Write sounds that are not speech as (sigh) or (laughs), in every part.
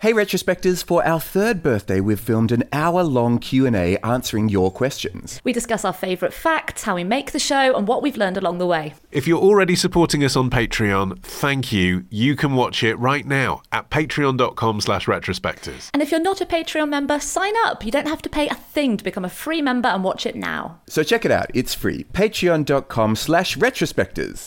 Hey retrospectors, for our third birthday we've filmed an hour-long Q&A answering your questions. We discuss our favourite facts, how we make the show, and what we've learned along the way. If you're already supporting us on Patreon, thank you. You can watch it right now at patreon.com slash retrospectors. And if you're not a Patreon member, sign up. You don't have to pay a thing to become a free member and watch it now. So check it out, it's free. patreon.com slash retrospectors.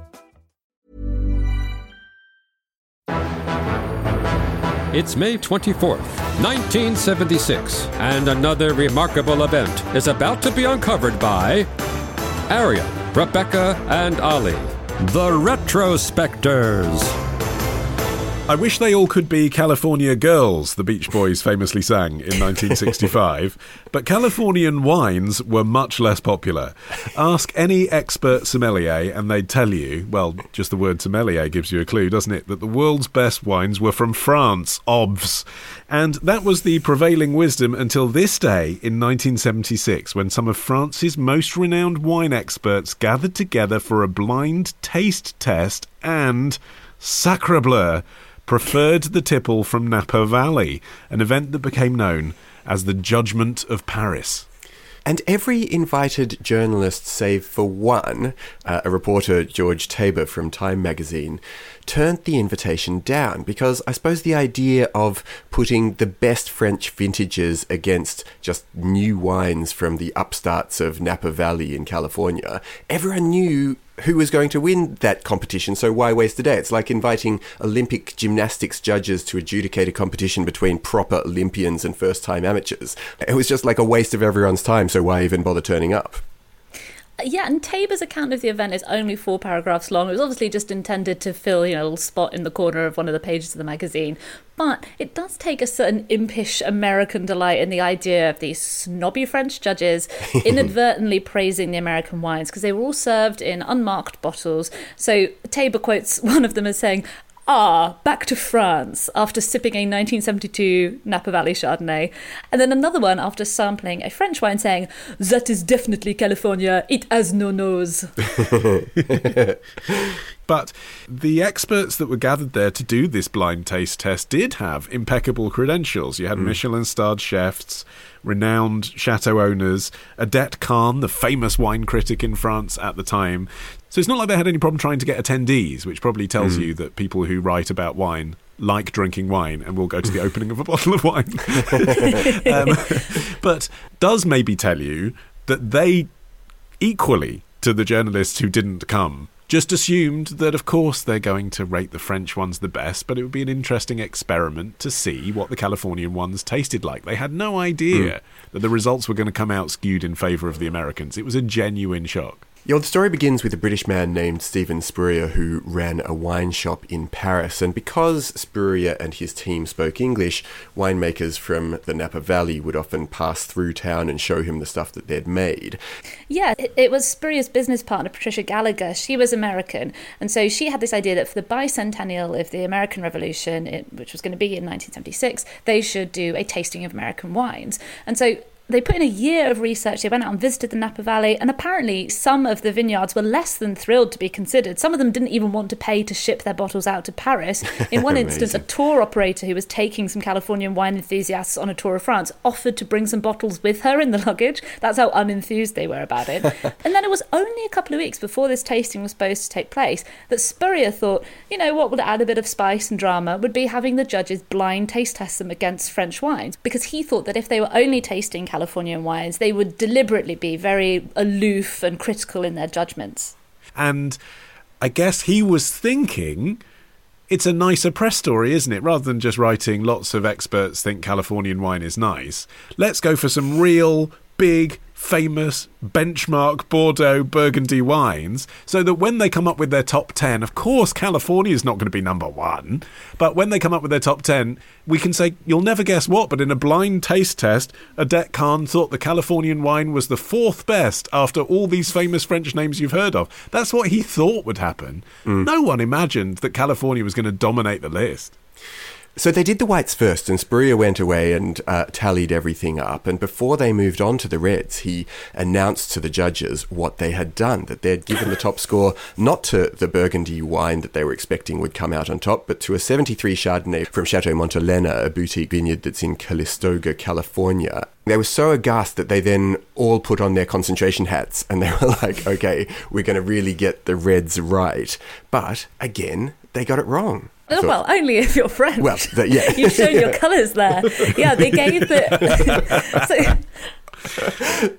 It's May 24th, 1976, and another remarkable event is about to be uncovered by Arion, Rebecca, and Olly, the Retrospectors. I wish they all could be California girls, the Beach Boys famously sang in (laughs) 1965, but Californian wines were much less popular. Ask any expert sommelier and they'd tell you, well, just the word sommelier gives you a clue, doesn't it, that the world's best wines were from France, obvs. And that was the prevailing wisdom until this day in 1976, when some of France's most renowned wine experts gathered together for a blind taste test and, sacre bleu, preferred the tipple from Napa Valley, an event that became known as the Judgment of Paris. And every invited journalist, save for one, uh, a reporter, George Taber from Time magazine, turned the invitation down because I suppose the idea of putting the best French vintages against just new wines from the upstarts of Napa Valley in California, everyone knew who was going to win that competition, so why waste a day? It's like inviting Olympic gymnastics judges to adjudicate a competition between proper Olympians and first time amateurs. It was just like a waste of everyone's time, so why even bother turning up? Yeah, and Taber's account of the event is only four paragraphs long. It was obviously just intended to fill, you know, a little spot in the corner of one of the pages of the magazine. But it does take a certain impish American delight in the idea of these snobby French judges (laughs) inadvertently praising the American wines because they were all served in unmarked bottles. So Taber quotes (laughs) one of them as saying, Ah, back to France after sipping a 1972 Napa Valley Chardonnay. And then another one after sampling a French wine saying, That is definitely California, it has no nose. (laughs) But the experts that were gathered there to do this blind taste test did have impeccable credentials. You had mm. Michelin starred chefs, renowned chateau owners, Odette Kahn, the famous wine critic in France at the time. So it's not like they had any problem trying to get attendees, which probably tells mm. you that people who write about wine like drinking wine and will go to the (laughs) opening of a bottle of wine. (laughs) um, (laughs) but does maybe tell you that they equally to the journalists who didn't come just assumed that, of course, they're going to rate the French ones the best, but it would be an interesting experiment to see what the Californian ones tasted like. They had no idea mm. that the results were going to come out skewed in favour of the Americans. It was a genuine shock. Yeah, the story begins with a British man named Steven Spurrier who ran a wine shop in Paris. And because Spurrier and his team spoke English, winemakers from the Napa Valley would often pass through town and show him the stuff that they'd made. Yeah, it, was Spurrier's business partner, Patricia Gallagher. She was American. And so she had this idea that for the bicentennial of the American Revolution, which was going to be in 1976, they should do a tasting of American wines. And so they put in a year of research. They went out and visited the Napa Valley, and apparently some of the vineyards were less than thrilled to be considered. Some of them didn't even want to pay to ship their bottles out to Paris. (laughs) In one instance, a tour operator who was taking some Californian wine enthusiasts on a tour of France offered to bring some bottles with her in the luggage. That's how unenthused they were about it. (laughs) and then it was only a couple of weeks before this tasting was supposed to take place that Spurrier thought, you know, what would add a bit of spice and drama would be having the judges blind taste test them against French wines, because he thought that if they were only tasting California Californian wines, they would deliberately be very aloof and critical in their judgments. And I guess he was thinking it's a nicer press story, isn't it? Rather than just writing lots of experts think Californian wine is nice, let's go for some real big famous benchmark Bordeaux Burgundy wines so that when they come up with their top 10, of course, California is not going to be number one, but when they come up with their top 10, we can say, you'll never guess what, but in a blind taste test, Odette Kahn thought the Californian wine was the fourth best after all these famous French names you've heard of. That's what he thought would happen. Mm. No one imagined that California was going to dominate the list. So they did the whites first, and Spurrier went away and uh, tallied everything up. And before they moved on to the reds, he announced to the judges what they had done that they'd given the top score not to the Burgundy wine that they were expecting would come out on top, but to a 73 Chardonnay from Chateau Montelena, a boutique vineyard that's in Calistoga, California. They were so aghast that they then all put on their concentration hats and they were like, okay, we're going to really get the reds right. But again, they got it wrong. Oh, well, only if you're French. Well, the, yeah. (laughs) You've shown your (laughs) colours there. Yeah, they gave the. (laughs) so,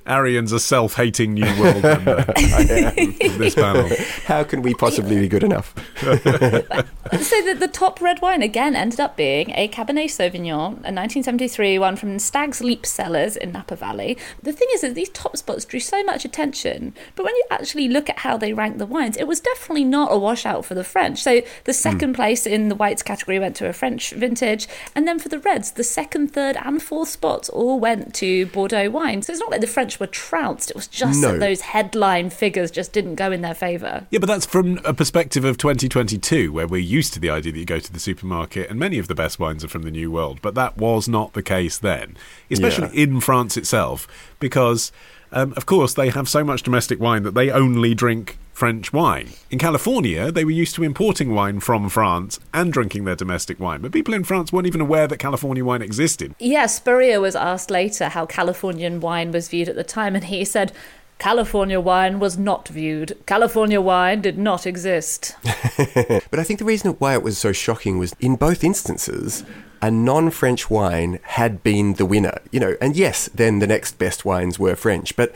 Arion's a self-hating new world member (laughs) this panel. How can we possibly be good enough? (laughs) so the, the top red wine again ended up being a Cabernet Sauvignon, a 1973 one from Stag's Leap Cellars in Napa Valley. The thing is that these top spots drew so much attention, but when you actually look at how they ranked the wines, it was definitely not a washout for the French. So the second mm. place in the whites category went to a French vintage, and then for the reds, the second, third, and fourth spots all went to Bordeaux wine. So it's not like the French were trounced. It was just no. that those headline figures just didn't go in their favour. Yeah, but that's from a perspective of 2022, where we're used to the idea that you go to the supermarket and many of the best wines are from the New World. But that was not the case then, especially yeah. in France itself, because. Um, of course, they have so much domestic wine that they only drink French wine. In California, they were used to importing wine from France and drinking their domestic wine, but people in France weren't even aware that California wine existed. Yeah, Spurrier was asked later how Californian wine was viewed at the time, and he said, California wine was not viewed. California wine did not exist. (laughs) but I think the reason why it was so shocking was in both instances, a non French wine had been the winner, you know, and yes, then the next best wines were French, but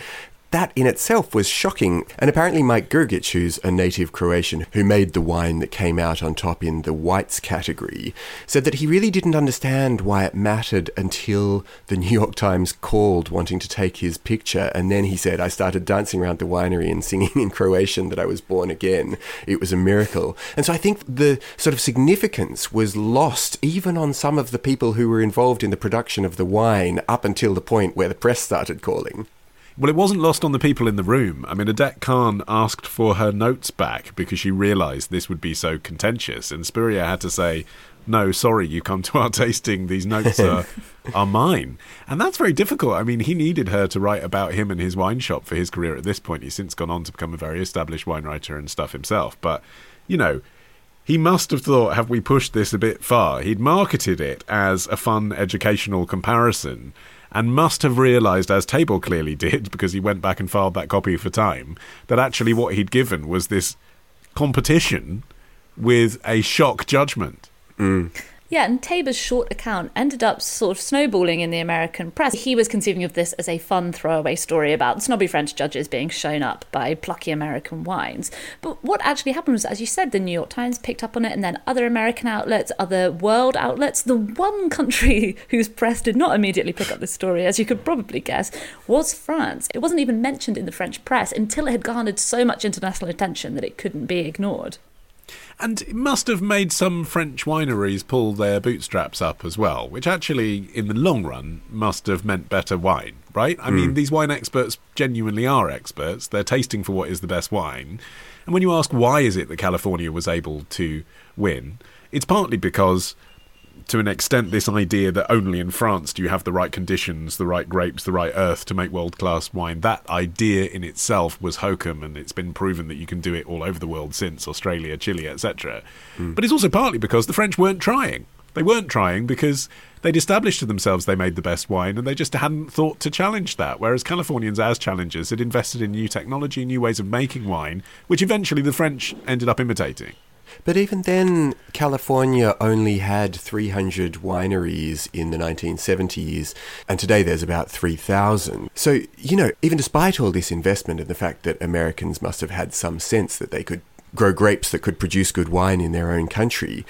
that in itself was shocking. And apparently, Mike Grgic, who's a native Croatian who made the wine that came out on top in the whites category, said that he really didn't understand why it mattered until the New York Times called wanting to take his picture. And then he said, I started dancing around the winery and singing in Croatian that I was born again. It was a miracle. And so I think the sort of significance was lost even on some of the people who were involved in the production of the wine up until the point where the press started calling. Well, it wasn't lost on the people in the room. I mean, Odette Kahn asked for her notes back because she realised this would be so contentious, and Spurrier had to say, no, sorry, you come to our (laughs) tasting, these notes are, (laughs) are mine. And that's very difficult. I mean, he needed her to write about him and his wine shop for his career at this point. He's since gone on to become a very established wine writer and stuff himself. But, you know, he must have thought, have we pushed this a bit far? He'd marketed it as a fun educational comparison and must have realised, as Taber clearly did, (laughs) because he went back and filed that copy for time, that actually what he'd given was this competition with a shock judgment. Mm. Yeah, and Taber's short account ended up sort of snowballing in the American press. He was conceiving of this as a fun throwaway story about snobby French judges being shown up by plucky American wines. But what actually happened was, as you said, the New York Times picked up on it, and then other American outlets, other world outlets. The one country (laughs) whose press did not immediately pick up this story, as you could probably guess, was France. It wasn't even mentioned in the French press until it had garnered so much international attention that it couldn't be ignored. And it must have made some French wineries pull their bootstraps up as well, which actually, in the long run, must have meant better wine, right? I mm. mean, these wine experts genuinely are experts. They're tasting for what is the best wine. And when you ask why is it that California was able to win, it's partly because to an extent this idea that only in France do you have the right conditions, the right grapes, the right earth to make world class wine. That idea in itself was hokum, and it's been proven that you can do it all over the world since Australia, Chile, etc. Mm. But it's also partly because the French weren't trying. They weren't trying because they'd established to themselves they made the best wine and they just hadn't thought to challenge that. Whereas Californians, as challengers, had invested in new technology, new ways of making wine, which eventually the French ended up imitating. But even then, California only had 300 wineries in the 1970s, and today there's about 3,000. So, you know, even despite all this investment and the fact that Americans must have had some sense that they could grow grapes that could produce good wine in their own country,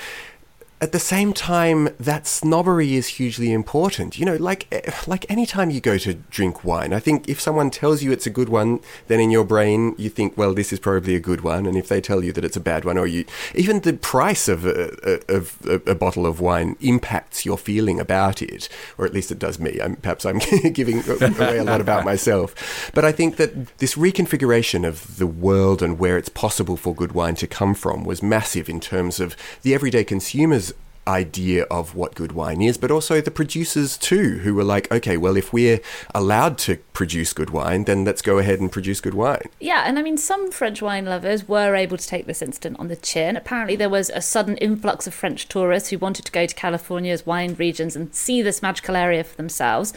at the same time, that snobbery is hugely important. You know, like eh, like anytime you go to drink wine, I think if someone tells you it's a good one, then in your brain you think, well, this is probably a good one. And if they tell you that it's a bad one, or you even the price of a, of a, a bottle of wine impacts your feeling about it, or at least it does me. I'm, perhaps I'm (laughs) giving away a lot about myself, but I think that this reconfiguration of the world and where it's possible for good wine to come from was massive in terms of the everyday consumers idea of what good wine is, but also the producers too, who were like, okay, well, if we're allowed to produce good wine, then let's go ahead and produce good wine. Yeah, and I mean, some French wine lovers were able to take this incident on the chin. Apparently, there was a sudden influx of French tourists who wanted to go to California's wine regions and see this magical area for themselves.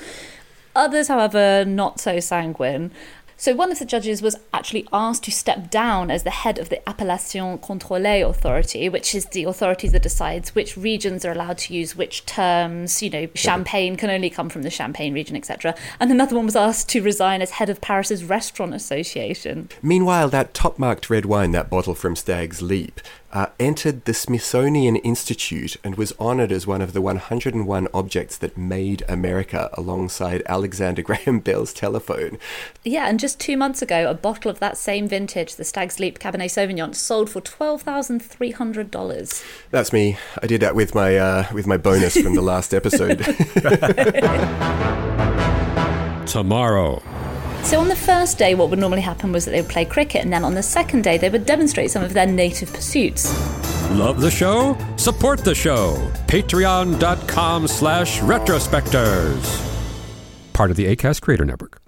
Others, however, not so sanguine. So one of the judges was actually asked to step down as the head of the Appellation Contrôlée Authority, which is the authority that decides which regions are allowed to use which terms. You know, champagne can only come from the Champagne region, etc. And another one was asked to resign as head of Paris's Restaurant Association. Meanwhile, that top-marked red wine, that bottle from Stag's Leap, uh, entered the Smithsonian Institute and was honored as one of the 101 objects that made America alongside Alexander (laughs) Graham Bell's telephone. Yeah, and just two months ago, a bottle of that same vintage, the Stag's Leap Cabernet Sauvignon, sold for $12,300. That's me. I did that with my, uh, with my bonus from the last episode. (laughs) Tomorrow. So on the first day, what would normally happen was that they would play cricket, and then on the second day, they would demonstrate some of their native pursuits. Love the show? Support the show. Patreon.com slash retrospectors. Part of the ACAST Creator Network.